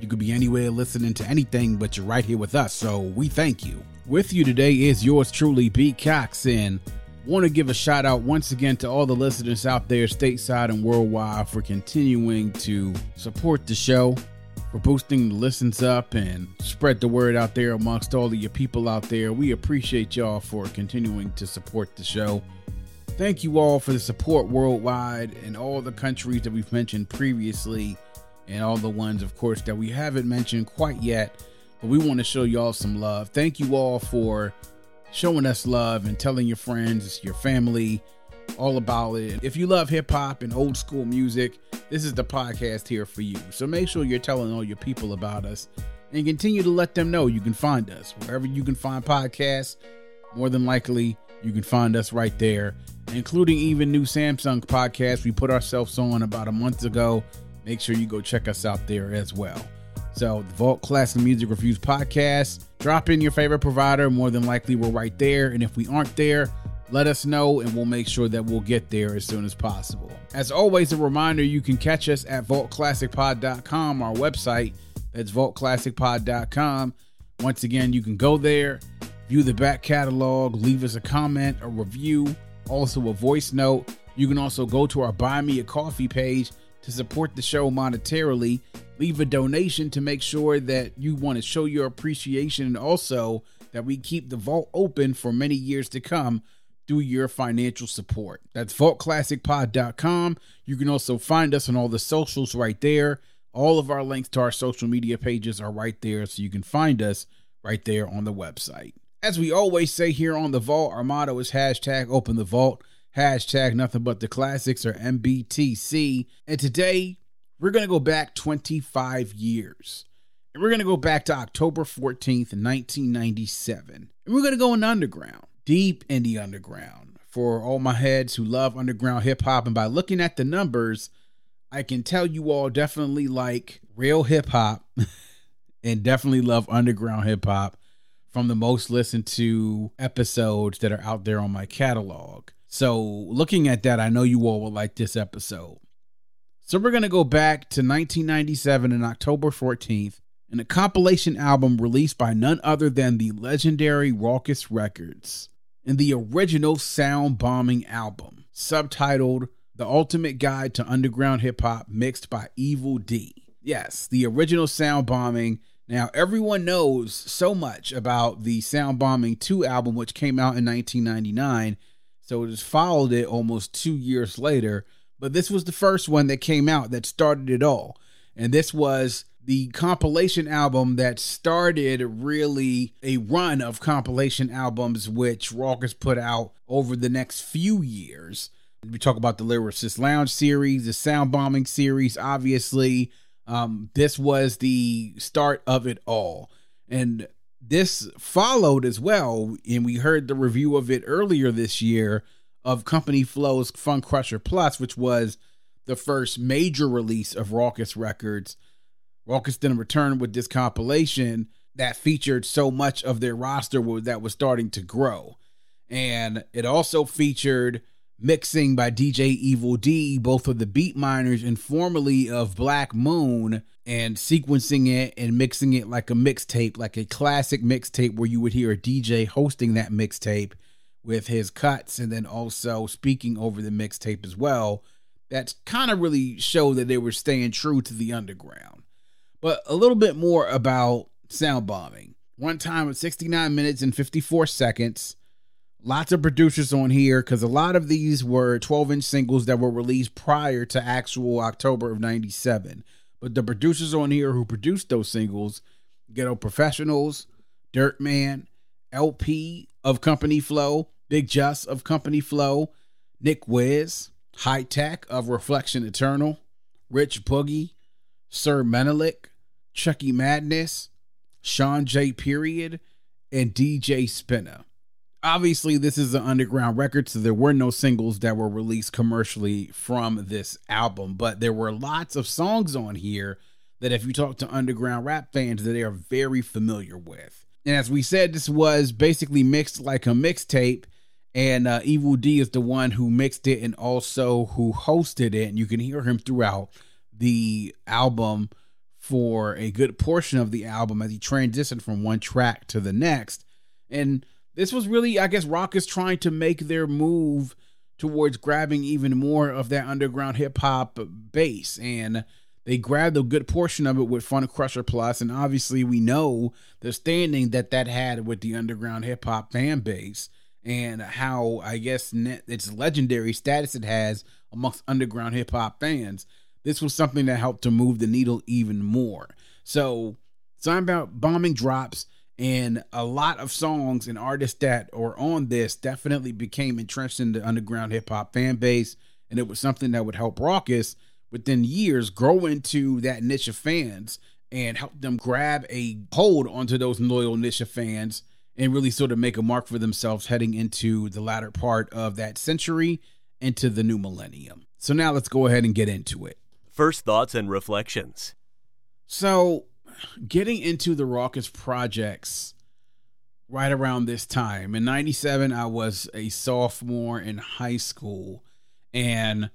You could be anywhere listening to anything, but you're right here with us, so we thank you. With you today is yours truly, B. Cox, and want to give a shout out once again to all the listeners out there, stateside and worldwide, for continuing to support the show, for boosting the listens up and spread the word out there amongst all of your people out there. We appreciate y'all for continuing to support the show. Thank you all for the support worldwide and all the countries that we've mentioned previously, and all the ones, of course, that we haven't mentioned quite yet. But we want to show y'all some love. Thank you all for showing us love and telling your friends, your family, all about it. If you love hip hop and old school music, this is the podcast here for you. So make sure you're telling all your people about us and continue to let them know you can find us wherever you can find podcasts. More than likely, you can find us right there, including even new Samsung podcasts we put ourselves on about a month ago. Make sure you go check us out there as well. So, the Vault Classic Music Reviews podcast. Drop in your favorite provider. More than likely, we're right there. And if we aren't there, let us know and we'll make sure that we'll get there as soon as possible. As always, a reminder you can catch us at vaultclassicpod.com, our website. That's vaultclassicpod.com. Once again, you can go there, view the back catalog, leave us a comment, a review, also a voice note. You can also go to our Buy Me a Coffee page to support the show monetarily. Leave a donation to make sure that you want to show your appreciation and also that we keep the vault open for many years to come through your financial support. That's vaultclassicpod.com. You can also find us on all the socials right there. All of our links to our social media pages are right there, so you can find us right there on the website. As we always say here on the Vault, our motto is hashtag open the vault, hashtag nothing but the classics or MBTC. And today we're going to go back 25 years. And we're going to go back to October 14th, 1997. And we're going to go in underground, deep in the underground. For all my heads who love underground hip hop, and by looking at the numbers, I can tell you all definitely like real hip hop and definitely love underground hip hop from the most listened to episodes that are out there on my catalog. So, looking at that, I know you all will like this episode. So, we're going to go back to 1997 and October 14th and a compilation album released by none other than the legendary Rawkus Records and the original Soundbombing album, subtitled The Ultimate Guide to Underground Hip Hop, mixed by Evil Dee. Yes, the original Soundbombing. Now, everyone knows so much about the Soundbombing 2 album, which came out in 1999. So it has followed it almost two years later. But this was the first one that came out that started it all. And this was the compilation album that started really a run of compilation albums which Rawkus put out over the next few years. We talk about the Lyricist Lounge series, the Soundbombing series, obviously. Um, this was the start of it all. And this followed as well, and we heard the review of it earlier this year of Company Flow's Funcrusher Plus, which was the first major release of Rawkus Records. Rawkus then returned with this compilation that featured so much of their roster that was starting to grow. And it also featured mixing by DJ Evil Dee, both of the Beatminerz and formerly of Black Moon, and sequencing it and mixing it like a mixtape, like a classic mixtape where you would hear a DJ hosting that mixtape with his cuts and then also speaking over the mixtape as well. That's kind of really showed that they were staying true to the underground. But a little bit more about Soundbombing. One time at 69 minutes and 54 seconds. Lots of producers on here because a lot of these were 12 inch singles that were released prior to actual October of 97. But the producers on here who produced those singles Ghetto Professionals, Dirtman, El-P of Company Flow, Big Juss of Company Flow, Nick Wiz, Hi-Tek of Reflection Eternal, Rich Boogie, Sir Menelik, Chucky Madness, Shawn J. Period, and DJ Spinna. Obviously, this is an underground record, so there were no singles that were released commercially from this album, but there were lots of songs on here that if you talk to underground rap fans that they are very familiar with. And as we said, this was basically mixed like a mixtape and uh, Evil Dee is the one who mixed it and also who hosted it. And you can hear him throughout the album for a good portion of the album as he transitioned from one track to the next. And this was really, I guess, Rawkus trying to make their move towards grabbing even more of that underground hip hop base. And they grabbed a good portion of it with Funcrusher Plus, and obviously we know the standing that that had with the underground hip hop fan base and how I guess its legendary status it has amongst underground hip hop fans. This was something that helped to move the needle even more. So, about bombing drops, and a lot of songs and artists that are on this definitely became entrenched in the underground hip hop fan base, and it was something that would help Rawkus within years grow into that niche of fans and help them grab a hold onto those loyal niche of fans and really sort of make a mark for themselves heading into the latter part of that century into the new millennium. So now let's go ahead and get into it. First thoughts and reflections. So, getting into the Rawkus projects right around this time in 97 I was a sophomore in high school and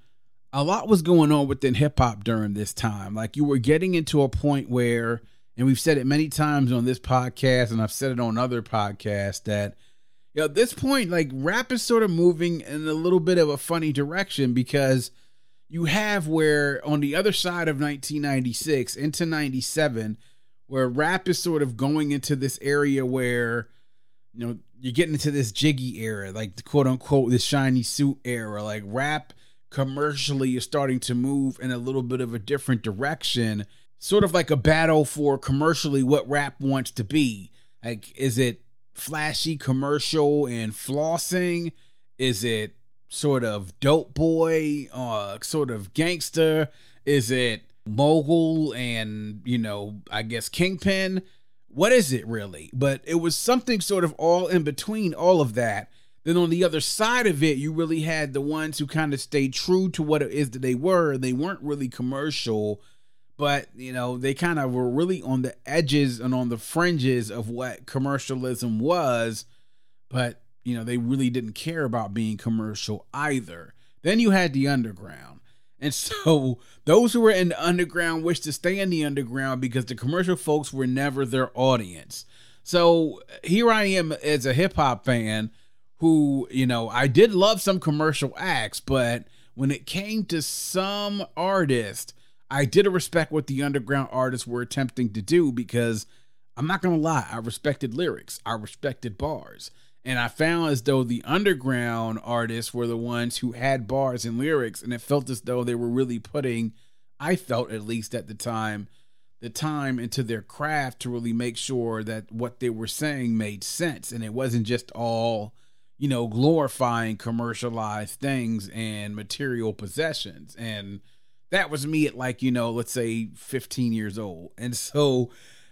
a lot was going on within hip hop during this time. Like you were getting into a point where and we've said it many times on this podcast, and I've said it on other podcasts that you know, at this point, like rap is sort of moving in a little bit of a funny direction because you have where on the other side of 1996 into 97, where rap is sort of going into this area where you know you're getting into this jiggy era, like the quote unquote this shiny suit era, like rap commercially is starting to move in a little bit of a different direction sort of like a battle for commercially what rap wants to be. Like, is it flashy commercial and flossing? Is it sort of dope boy, uh, sort of gangster? Is it mogul and, you know, I guess kingpin? What is it really? But it was something sort of all in between all of that. Then on the other side of it, you really had the ones who kind of stayed true to what it is that they were. They weren't really commercial but you know they kind of were really on the edges and on the fringes of what commercialism was but you know they really didn't care about being commercial either. Then you had the underground. And so those who were in the underground wished to stay in the underground because the commercial folks were never their audience. So here i am as a hip-hop fan who you know i did love some commercial acts but when it came to some artists, I did respect what the underground artists were attempting to do because I'm not gonna lie, I respected lyrics, I respected bars. And I found as though the underground artists were the ones who had bars and lyrics, and it felt as though they were really putting, I felt at least at the time, the time into their craft to really make sure that what they were saying made sense. And it wasn't just all you know glorifying commercialized things and material possessions. And that was me at like you know let's say 15 years old. And so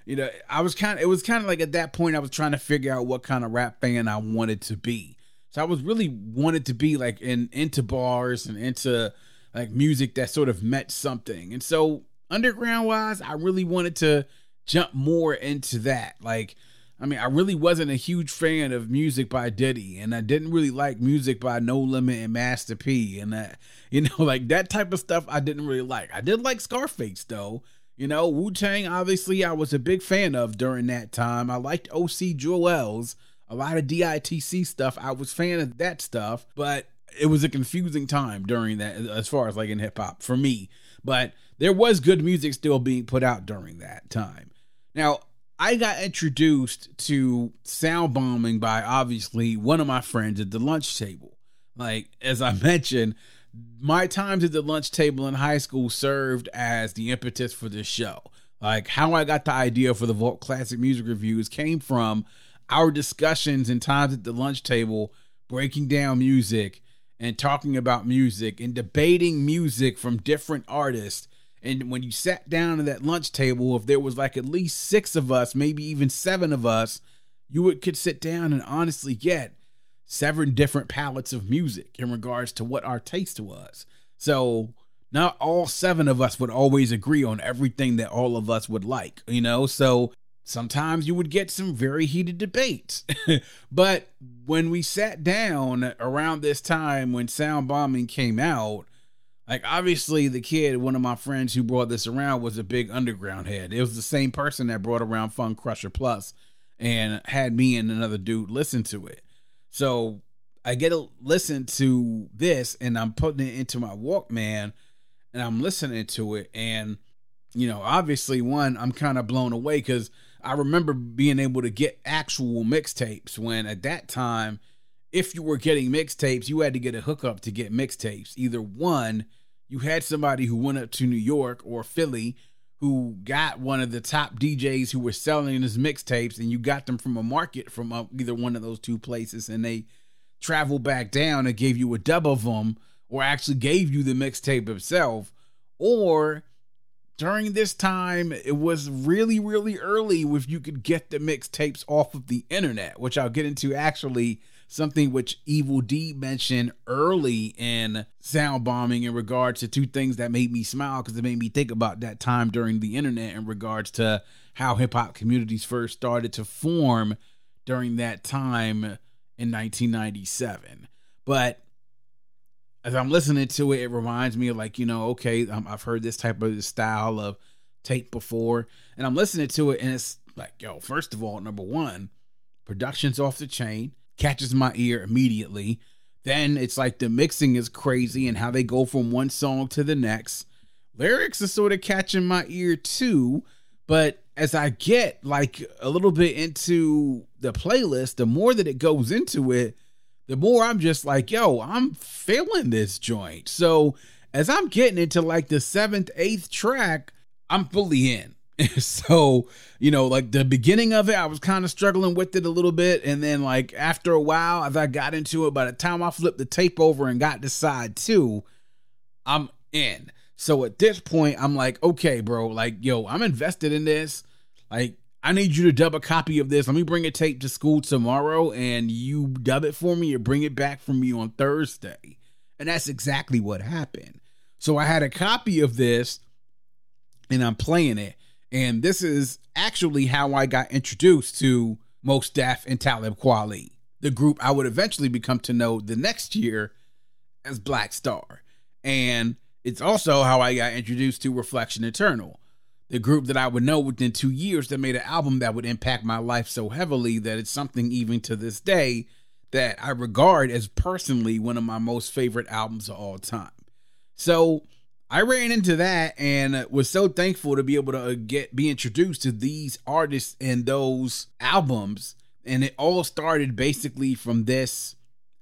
you know i was kind of it was kind of like at that point i was trying to figure out what kind of rap fan i wanted to be so i was really wanted to be like in into bars and into like music that sort of meant something and so underground wise, I really wanted to jump more into that. Like, I mean, I really wasn't a huge fan of music by Diddy, and I didn't really like music by No Limit and Master P, and that, you know, like that type of stuff I didn't really like. I did like Scarface though. You know, Wu Tang, obviously, I was a big fan of during that time. I liked OC Joel's, a lot of DITC stuff. I was fan of that stuff, but it was a confusing time during that, as far as like in hip hop for me. But there was good music still being put out during that time. Now, I got introduced to Soundbombing by obviously one of my friends at the lunch table. Like, as I mentioned, my times at the lunch table in high school served as the impetus for this show. Like, how I got the idea for the Vault Classic Music Reviews came from our discussions and times at the lunch table, breaking down music and talking about music and debating music from different artists and when you sat down at that lunch table, if there was like at least six of us, maybe even seven of us, you would could sit down and honestly get seven different palettes of music in regards to what our taste was. So not all seven of us would always agree on everything that all of us would like, you know? So sometimes you would get some very heated debates. but when we sat down around this time when Soundbombing came out, like obviously the kid, one of my friends who brought this around was a big underground head. It was the same person that brought around Funcrusher Plus and had me and another dude listen to it. So I get to listen to this and I'm putting it into my Walkman and I'm listening to it and you know, obviously one I'm kind of blown away cuz I remember being able to get actual mixtapes when at that time if you were getting mixtapes, you had to get a hookup to get mixtapes. Either one, you had somebody who went up to New York or Philly who got one of the top DJs who were selling his mixtapes, and you got them from a market from either one of those two places, and they traveled back down and gave you a dub of them, or actually gave you the mixtape itself, or during this time, it was really, really early if you could get the mixtapes off of the internet, which I'll get into actually something which Evil Dee mentioned early in Soundbombing in regards to two things that made me smile because it made me think about that time during the internet in regards to how hip hop communities first started to form during that time in 1997. But as I'm listening to it, it reminds me of like, you know, okay, um, I've heard this type of style of tape before, and I'm listening to it, and it's like, yo, first of all, number one, production's off the chain catches my ear immediately. Then it's like the mixing is crazy and how they go from one song to the next. Lyrics are sort of catching my ear too, but as I get like a little bit into the playlist, the more that it goes into it, the more I'm just like, yo, I'm feeling this joint. So as I'm getting into like the seventh, eighth track, I'm fully in. so you know like the beginning of it i was kind of struggling with it a little bit and then like after a while as i got into it by the time i flipped the tape over and got to side two i'm in. So at this point i'm like okay bro like yo i'm invested in this. Like i need you to dub a copy of this. Let me bring a tape to school tomorrow and you dub it for me or bring it back for me on thursday. And that's exactly what happened. So i had a copy of this and i'm playing it and this is actually how I got introduced to Mos Def and Talib Kweli, the group I would eventually become to know the next year as Black Star. And it's also how I got introduced to Reflection Eternal, the group that I would know within two years that made an album that would impact my life so heavily that it's something even to this day that I regard as personally one of my most favorite albums of all time. So I ran into that and was so thankful to be able to uh, get be introduced to these artists and those albums. And it all started basically from this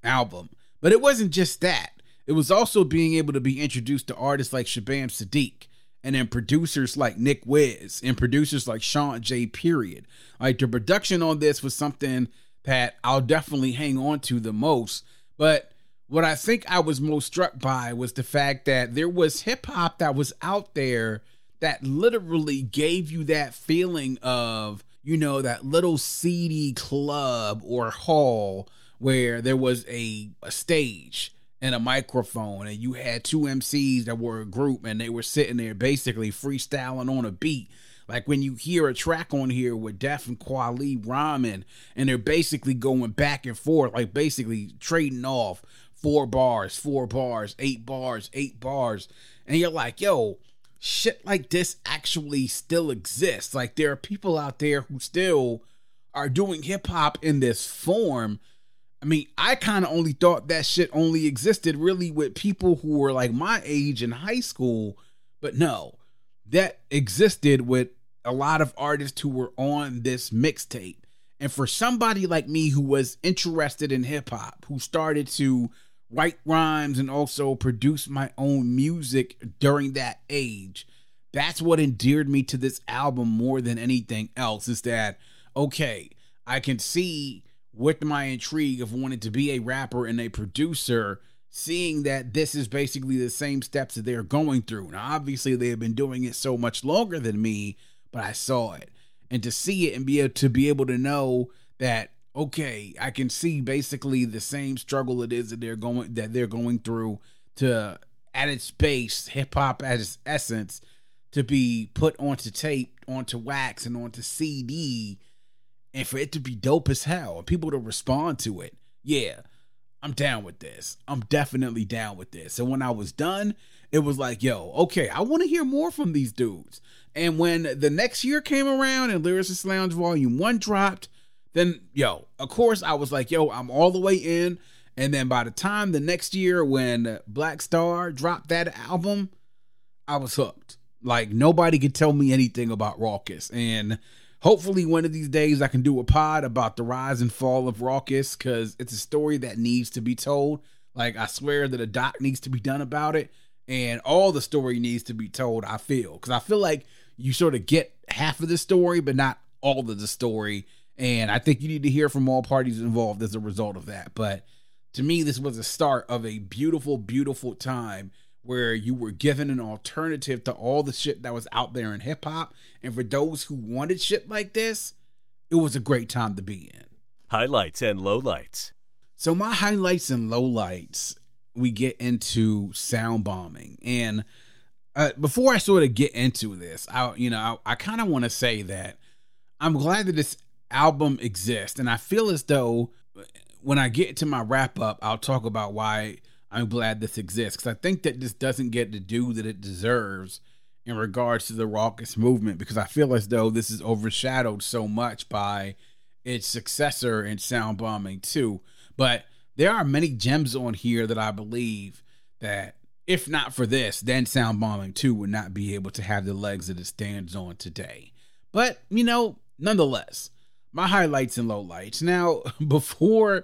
album. But it wasn't just that. It was also being able to be introduced to artists like Shabaam Sahdeeq and then producers like Nick Wiz and producers like Shawn J. Period. Like the production on this was something that I'll definitely hang on to the most. But what I think I was most struck by was the fact that there was hip hop that was out there that literally gave you that feeling of, you know, that little seedy club or hall where there was a, a stage and a microphone and you had two MCs that were a group and they were sitting there basically freestyling on a beat. Like when you hear a track on here with Def and Kweli rhyming and they're basically going back and forth, like basically trading off four bars, four bars, eight bars, eight bars. And you're like, yo, shit like this actually still exists. Like there are people out there who still are doing hip hop in this form I mean, I kind of only thought that shit only existed really with people who were like my age in high school, but no, that existed with a lot of artists who were on this mixtape. And for somebody like me who was interested in hip hop, who started to write rhymes and also produce my own music during that age, that's what endeared me to this album more than anything else is that, okay, I can see with my intrigue of wanting to be a rapper and a producer, seeing that this is basically the same steps that they're going through. Now, obviously, they have been doing it so much longer than me, but I saw it. And to see it and be able to be able to know that, okay, I can see basically the same struggle it is that they're going that they're going through to at its base, hip hop at its essence, to be put onto tape, onto wax, and onto CD and for it to be dope as hell and people to respond to it, yeah, I'm down with this. I'm definitely down with this. And when I was done, it was like, yo, okay, I want to hear more from these dudes. And when the next year came around and Lyricist Lounge Volume 1 dropped, then, yo, of course, I was like, yo, I'm all the way in. And then by the time the next year, when Black Star dropped that album, I was hooked. Like, nobody could tell me anything about Rawkus. And Hopefully, one of these days I can do a pod about the rise and fall of Rawkus because it's a story that needs to be told. Like, I swear that a doc needs to be done about it, and all the story needs to be told, I feel. Because I feel like you sort of get half of the story, but not all of the story. And I think you need to hear from all parties involved as a result of that. But to me, this was the start of a beautiful, beautiful time where you were given an alternative to all the shit that was out there in hip hop. And for those who wanted shit like this, it was a great time to be in. Highlights and lowlights. So, my highlights and lowlights, we get into Soundbombing. And uh, before I sort of get into this, I, you know, I, I kind of want to say that I'm glad that this album exists. And I feel as though when I get to my wrap up, I'll talk about why I'm glad this exists because I think that this doesn't get the due that it deserves in regards to the Rawkus movement because I feel as though this is overshadowed so much by its successor in Soundbombing too. But there are many gems on here that I believe that if not for this, then Soundbombing 2 would not be able to have the legs that it stands on today. But, you know, nonetheless, my highlights and lowlights. Now, before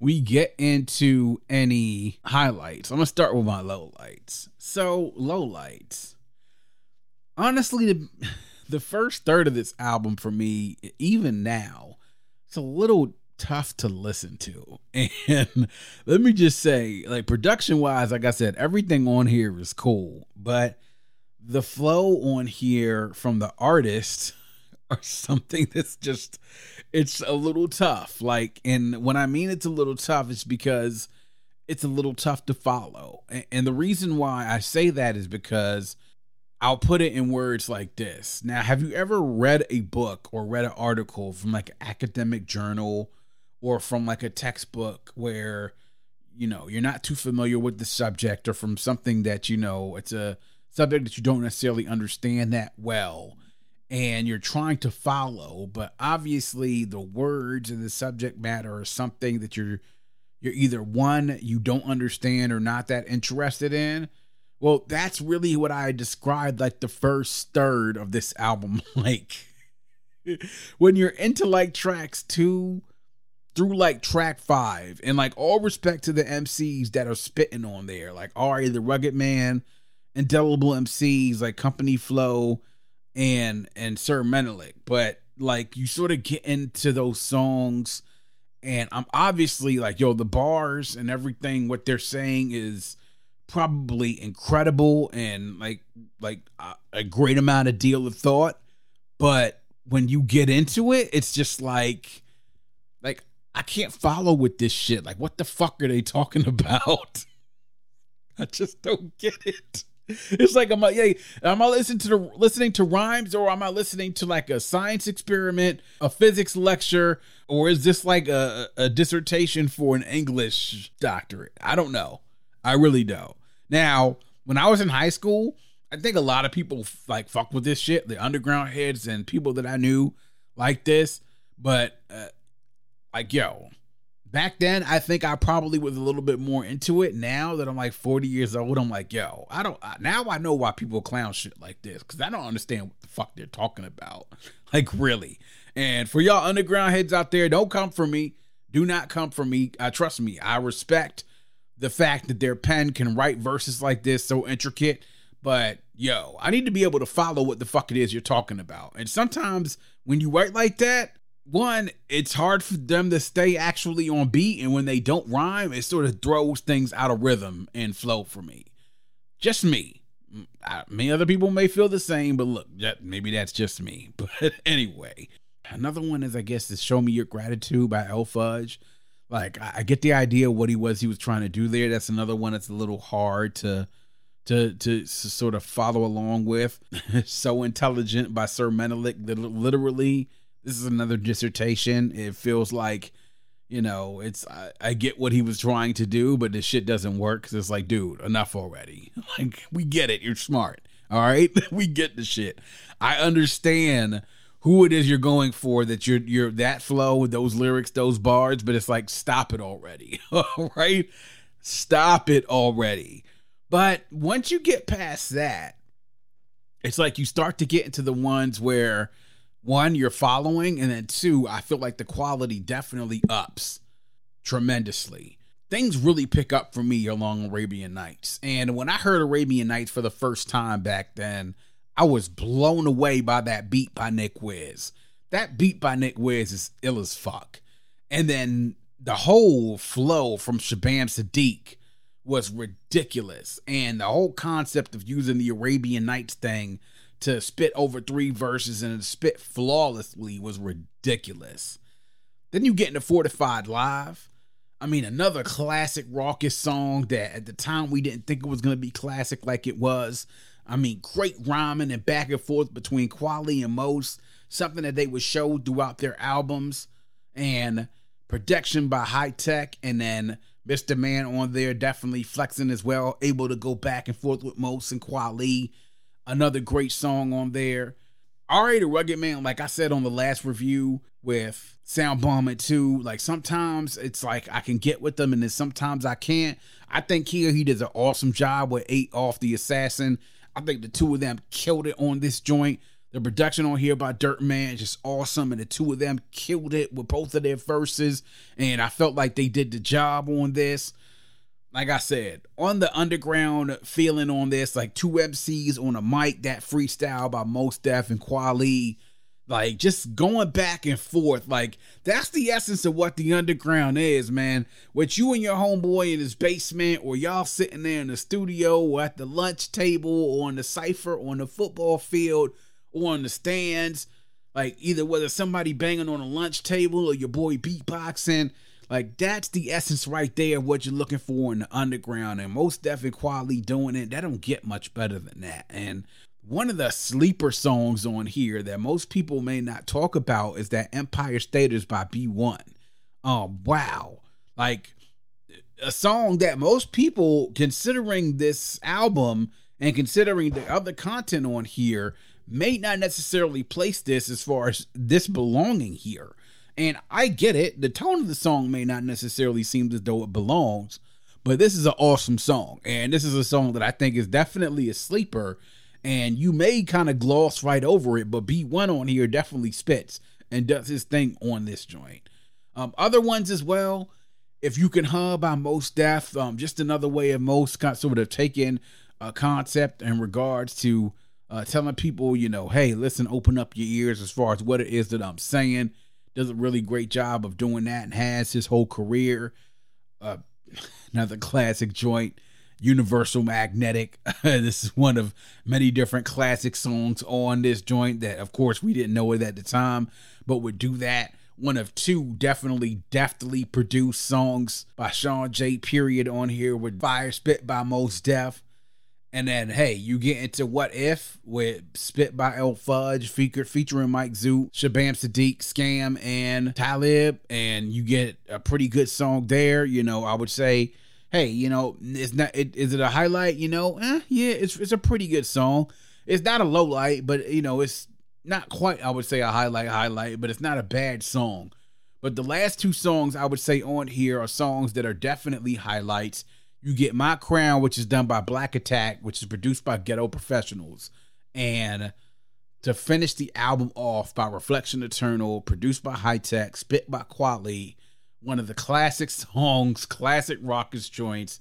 we get into any highlights, I'm gonna start with my lowlights. So lowlights. Honestly, the the first third of this album for me, even now, it's a little tough to listen to. And let me just say, like production wise, like I said, everything on here is cool, but the flow on here from the artist or something that's just it's a little tough. Like, and when I mean it's a little tough, it's because it's a little tough to follow. And, and the reason why I say that is because I'll put it in words like this. Now, have you ever read a book or read an article from like an academic journal or from like a textbook where you know you're not too familiar with the subject or from something that you know it's a subject that you don't necessarily understand that well and you're trying to follow but obviously the words and the subject matter are something that you're you're either one you don't understand or not that interested in. Well that's really what i described like the first third of this album. Like when you're into like tracks two through like track five and like all respect to the mcs that are spitting on there like R.A. the rugged man indelible mcs like company flow and and sir menelik but like you sort of get into those songs and i'm obviously like yo the bars and everything what they're saying is probably incredible and like like a, a great amount of deal of thought but when you get into it it's just like like I can't follow with this shit. Like, what the fuck are they talking about? I just don't get it. It's like I'm like, yeah, am I listening to the listening to rhymes or am I listening to like a science experiment, a physics lecture, or is this like a, a dissertation for an English doctorate? I don't know. I really don't. Now, when I was in high school, I think a lot of people like fuck with this shit, the underground heads and people that I knew like this. But uh, like, yo, back then I think I probably was a little bit more into it. Now that I'm like 40 years old, I'm like, yo, I don't. Now I know why people clown shit like this because I don't understand what the fuck they're talking about. Like, really. And for y'all underground heads out there, don't come for me. Do not come for me. Uh, trust me, I respect the fact that their pen can write verses like this so intricate. But yo, I need to be able to follow what the fuck it is you're talking about. And sometimes when you write like that, one, it's hard for them to stay actually on beat, and when they don't rhyme, it sort of throws things out of rhythm and flow for me. Just me. I, many other people may feel the same, but look, that, maybe that's just me. But anyway, another one is I guess is "Show Me Your Gratitude" by L-Fudge. Like I, I get the idea what he was he was trying to do there. That's another one that's a little hard to to to, to sort of follow along with. so intelligent by Sir Menelik, literally this is another dissertation. It feels like, you know, it's I, I get what he was trying to do, but this shit doesn't work because it's like, dude, enough already. Like, we get it. You're smart. All right, we get the shit. I understand who it is you're going for. That you're you're that flow, with those lyrics, those bars, but it's like, stop it already. All right, stop it already. But once you get past that, it's like you start to get into the ones where one, you're following, and then two, I feel like the quality definitely ups tremendously. Things really pick up for me along Arabian Nights. And when I heard Arabian Nights for the first time back then, I was blown away by that beat by Nick Wiz. That beat by Nick Wiz is ill as fuck. And then the whole flow from Shabaam Sahdeeq was ridiculous. And the whole concept of using the Arabian Nights thing to spit over three verses and spit flawlessly was ridiculous. Then you get into Fortified Live. I mean, another classic Rawkus song that at the time we didn't think it was going to be classic like it was. I mean, great rhyming and back and forth between Kweli and Mos, something that they would show throughout their albums, and production by Hi-Tek, and then Mr. Man on there definitely flexing as well, able to go back and forth with Mos and Kweli another great song on there. R.A. the Rugged Man, like I said on the last review with Sound Bomb 2, like sometimes it's like I can get with them and then sometimes I can't. I think here he does an awesome job with 8 off the Assassin. I think the two of them killed it on this joint. The production on here by Dirtman is just awesome, and the two of them killed it with both of their verses. And I felt like they did the job on this like I said, on the underground feeling on this, like two MCs on a mic, that freestyle by Mos Def and Kweli, like just going back and forth. Like that's the essence of what the underground is, man. With you and your homeboy in his basement, or y'all sitting there in the studio, or at the lunch table, or on the cipher, or on the football field, or on the stands. Like either whether somebody banging on a lunch table or your boy beatboxing. Like that's the essence right there of what you're looking for in the underground, and most definitely quality doing it. That don't get much better than that. And one of the sleeper songs on here that most people may not talk about is that Empire Staters by B1. Um, wow. Like a song that most people, considering this album and considering the other content on here, may not necessarily place this as far as this belonging here. And I get it. The tone of the song may not necessarily seem as though it belongs, but this is an awesome song. And this is a song that I think is definitely a sleeper. And you may kind of gloss right over it, but B1 on here definitely spits and does his thing on this joint. Um, other ones as well. If you can hub by Mos Def, um, just another way of Mos kind of sort of taking a concept in regards to uh, telling people, you know, hey, listen, open up your ears as far as what it is that I'm saying does a really great job of doing that and has his whole career. Uh, another classic joint, Universal Magnetic. this is one of many different classic songs on this joint that, of course, we didn't know it at the time, but would do that. One of two definitely deftly produced songs by Shawn J. Period on here with Fire Spit by Mos Def. And then, hey, you get into What If with Spit by L-Fudge, featuring Mike Zoot, Shabaam Sahdeeq, Scam, and Talib. And you get a pretty good song there. You know, I would say, hey, you know, it's not, it, is it a highlight? You know, eh, yeah, it's, it's a pretty good song. It's not a low light, but, you know, it's not quite, I would say, a highlight, highlight, but it's not a bad song. But the last two songs I would say on here are songs that are definitely highlights you get My Crown, which is done by Black Attack, which is produced by Ghetto Professionals. And to finish the album off by Reflection Eternal, produced by Hi-Tek, spit by Kweli, one of the classic songs, classic Rawkus joints,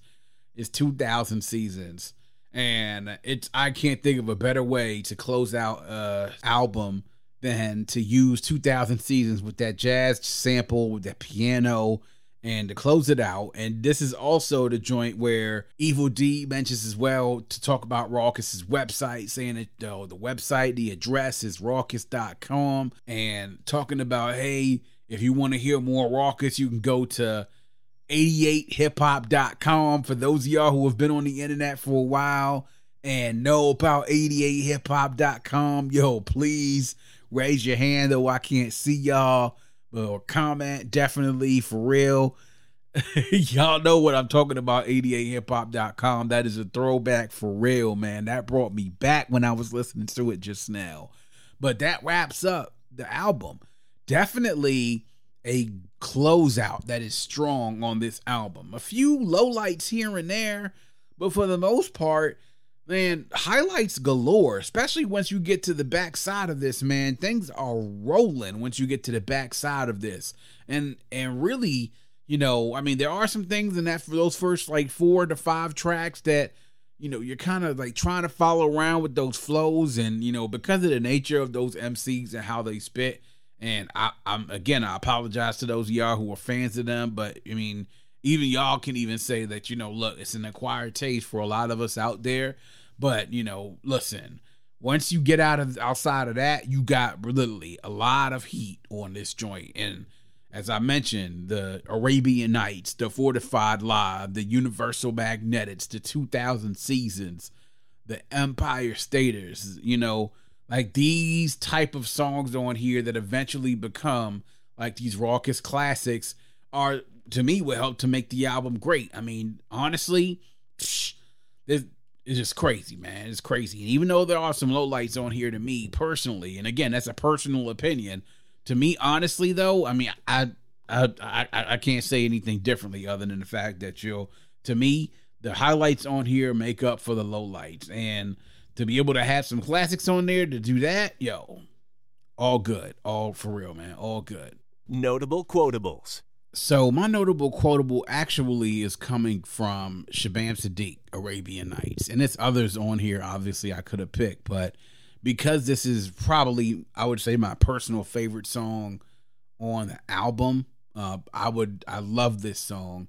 is 2000 Seasons. And it's I can't think of a better way to close out a album than to use 2000 Seasons with that jazz sample, with that piano, and to close it out. And this is also the joint where Evil Dee mentions as well to talk about Rawkus's website, saying that uh, the website, the address is rawkus.com, and talking about, hey, if you want to hear more Rawkus, you can go to 88hiphop.com. For those of y'all who have been on the internet for a while and know about 88hiphop.com, yo, please raise your hand, though I can't see y'all or comment definitely for real. Y'all know what I'm talking about 88hiphop.com. That is a throwback for real, man. That brought me back when I was listening to it just now. But that wraps up the album. Definitely a closeout that is strong on this album. A few lowlights here and there, but for the most part, man, highlights galore, especially once you get to the back side of this, man. Things are rolling once you get to the back side of this. And and really, you know, I mean, there are some things in that for those first like four to five tracks that you know, you're kind of like trying to follow around with those flows and, you know, because of the nature of those MCs and how they spit. And I, I'm again, I apologize to those y'all who are fans of them, but I mean, even y'all can even say that you know look it's an acquired taste for a lot of us out there. But you know listen once you get out of outside of that you got literally a lot of heat on this joint. And as i mentioned the arabian nights the fortified live the universal magnetics the 2000 seasons the empire staters you know like these type of songs on here that eventually become like these Rawkus classics are to me will help to make the album great. I mean, honestly, it's just crazy, man. It's crazy. And even though there are some low lights on here to me personally, and again, that's a personal opinion. To me, honestly, though, I mean, I I I, I can't say anything differently other than the fact that you'll. To me, the highlights on here make up for the low lights and to be able to have some classics on there to do that, yo, all good, all for real, man, all good. Notable quotables. So my notable quotable actually is coming from Shabaam Sahdeeq, Arabian Nights, and it's others on here. Obviously, I could have picked, but because this is probably I would say my personal favorite song on the album. Uh, I would I love this song,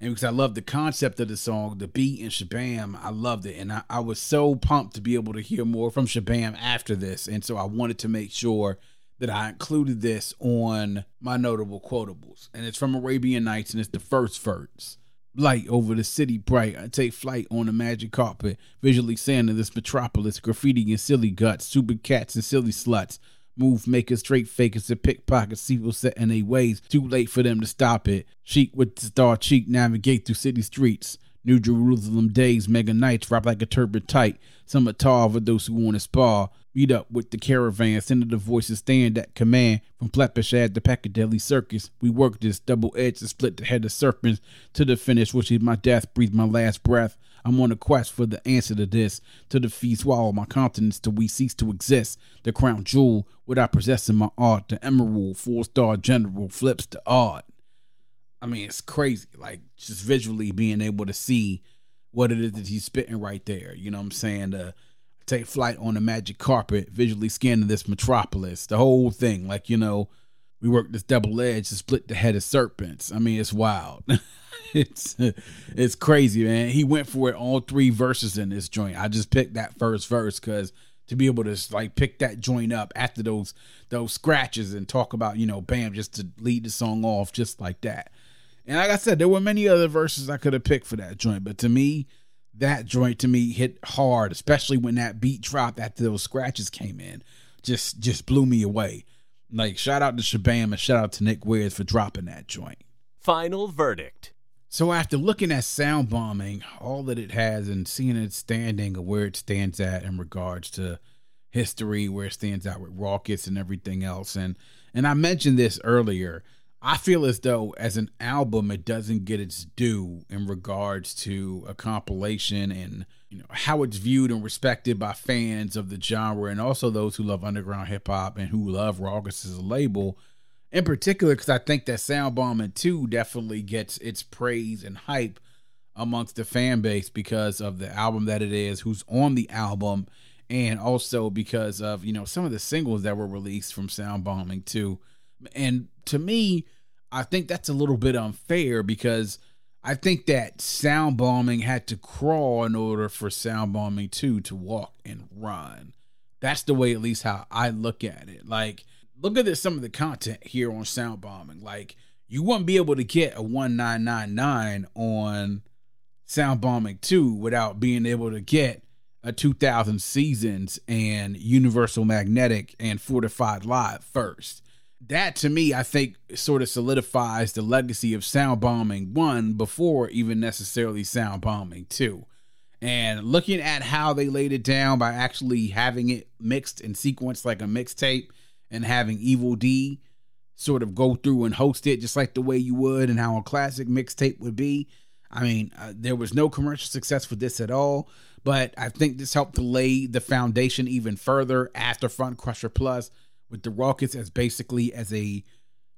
and because I love the concept of the song, the beat and Shabaam, I loved it, and I, I was so pumped to be able to hear more from Shabaam after this, and so I wanted to make sure that I included this on my notable quotables, and it's from Arabian Nights, and it's the first verse. Light over the city bright. I take flight on the magic carpet, visually sanding this metropolis, graffiti and silly guts, super cats and silly sluts. Move makers, straight fakers, and pickpockets, people set in their ways. Too late for them to stop it. Cheek with the star cheek, navigate through city streets. New Jerusalem days, mega nights, wrap like a turban tight. Some are tar for those who want to spar. Meet up with the caravan, send the voices stand at command. From Plepashad to Piccadilly Circus, we work this double edge to split the head of serpents to the finish, which is my death, breathe my last breath. I'm on a quest for the answer to this, to the feast, swallow my continents till we cease to exist. The crown jewel, without possessing my art, the emerald, four star general flips to art. I mean, it's crazy. Like just visually being able to see what it is that he's spitting right there. You know what I'm saying? Uh, take flight on the magic carpet, visually scanning this metropolis, the whole thing. Like, you know, we work this double edge to split the head of serpents. I mean, it's wild. it's it's crazy, man. He went for it all three verses in this joint. I just picked that first verse because to be able to like pick that joint up after those those scratches and talk about, you know, bam, just to lead the song off just like that. And like I said, there were many other verses I could have picked for that joint, but to me, that joint to me hit hard, especially when that beat dropped after those scratches came in. Just just blew me away. Like shout out to Shabaam and shout out to Nick Wiz for dropping that joint. Final verdict. So after looking at Soundbombing, all that it has and seeing its standing and where it stands at in regards to history, where it stands out with Rawkus and everything else, and and I mentioned this earlier I feel as though as an album it doesn't get its due in regards to a compilation and you know how it's viewed and respected by fans of the genre and also those who love underground hip hop and who love Rawkus as a label. In particular because I think that Soundbombing 2 definitely gets its praise and hype amongst the fan base because of the album that it is, who's on the album, and also because of, you know, some of the singles that were released from Soundbombing 2 and to me, I think that's a little bit unfair because I think that Soundbombing had to crawl in order for Soundbombing 2 to walk and run. That's the way, at least, how I look at it. Like, look at this, some of the content here on Soundbombing. Like, you wouldn't be able to get a 1999 on Soundbombing 2 without being able to get a 2000 seasons and universal magnetic and fortified live first that to me, I think, sort of solidifies the legacy of Soundbombing one before even necessarily Soundbombing two. And looking at how they laid it down by actually having it mixed and sequenced like a mixtape and having Evil Dee sort of go through and host it just like the way you would and how a classic mixtape would be. I mean, uh, there was no commercial success for this at all, but I think this helped to lay the foundation even further after Funcrusher Plus with the Rawkus as basically as a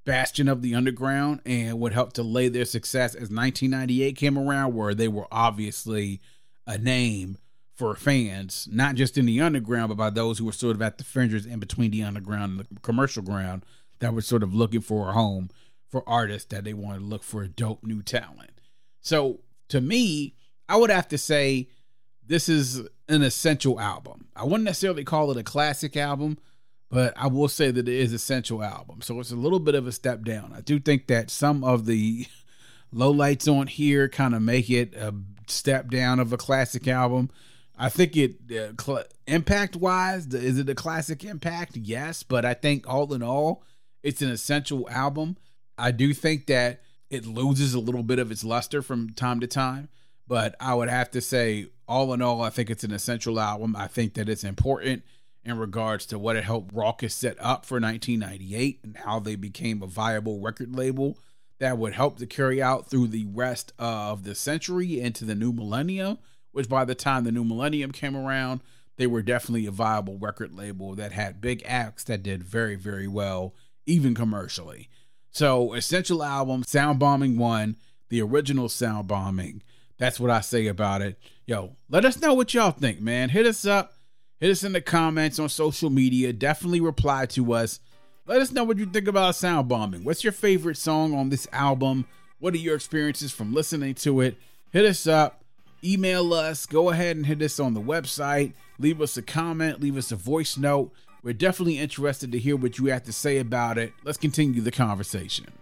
bastion of the underground and would help to lay their success as 1998 came around where they were obviously a name for fans not just in the underground but by those who were sort of at the fringes in between the underground and the commercial ground that were sort of looking for a home for artists that they wanted to look for a dope new talent. So to me i would have to say this is an essential album. I wouldn't necessarily call it a classic album but I will say that it is essential album. So it's a little bit of a step down. I do think that some of the low lights on here kind of make it a step down of a classic album. I think it uh, cl- impact wise, is it a classic impact? Yes, but I think all in all, it's an essential album. I do think that it loses a little bit of its luster from time to time, but I would have to say, all in all, I think it's an essential album. I think that it's important in regards to what it helped Rawkus set up for 1998 and how they became a viable record label that would help to carry out through the rest of the century into the new millennium, which by the time the new millennium came around, they were definitely a viable record label that had big acts that did very, very well, even commercially. So, Essential Album, Soundbombing 1, the original Soundbombing. That's what I say about it. Yo, let us know what y'all think, man. Hit us up Hit us in the comments on social media. Definitely reply to us. Let us know what you think about Soundbombing. What's your favorite song on this album? What are your experiences from listening to it? Hit us up, email us, go ahead and hit us on the website, leave us a comment, leave us a voice note. We're definitely interested to hear what you have to say about it. Let's continue the conversation.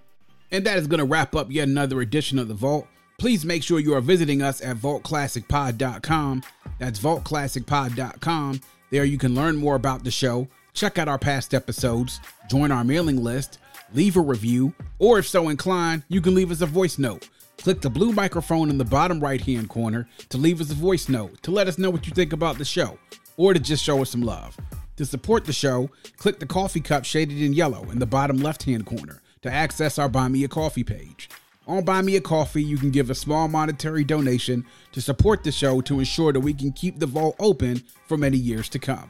And that is going to wrap up yet another edition of The Vault. Please make sure you are visiting us at vaultclassicpod.com. That's vaultclassicpod.com. There you can learn more about the show, check out our past episodes, join our mailing list, leave a review, or if so inclined, you can leave us a voice note. Click the blue microphone in the bottom right hand corner to leave us a voice note to let us know what you think about the show or to just show us some love. To support the show, click the coffee cup shaded in yellow in the bottom left hand corner to access our Buy Me a Coffee page. On Buy Me a Coffee, you can give a small monetary donation to support the show to ensure that we can keep the vault open for many years to come.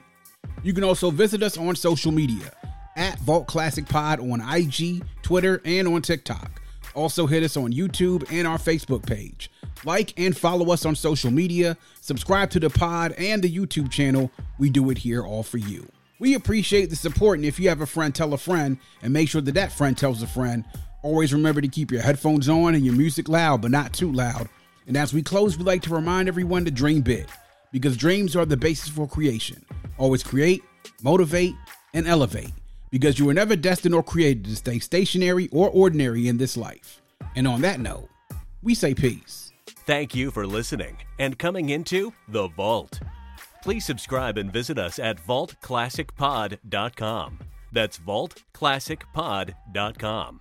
You can also visit us on social media at Vault Classic Pod on IG, Twitter, and on TikTok. Also, hit us on YouTube and our Facebook page. Like and follow us on social media, subscribe to the pod and the YouTube channel. We do it here all for you. We appreciate the support, and if you have a friend, tell a friend, and make sure that that friend tells a friend. Always remember to keep your headphones on and your music loud, but not too loud. And as we close, we like to remind everyone to dream big, because dreams are the basis for creation. Always create, motivate, and elevate, because you were never destined or created to stay stationary or ordinary in this life. And on that note, we say peace. Thank you for listening and coming into The Vault. Please subscribe and visit us at vaultclassicpod.com. That's vaultclassicpod.com.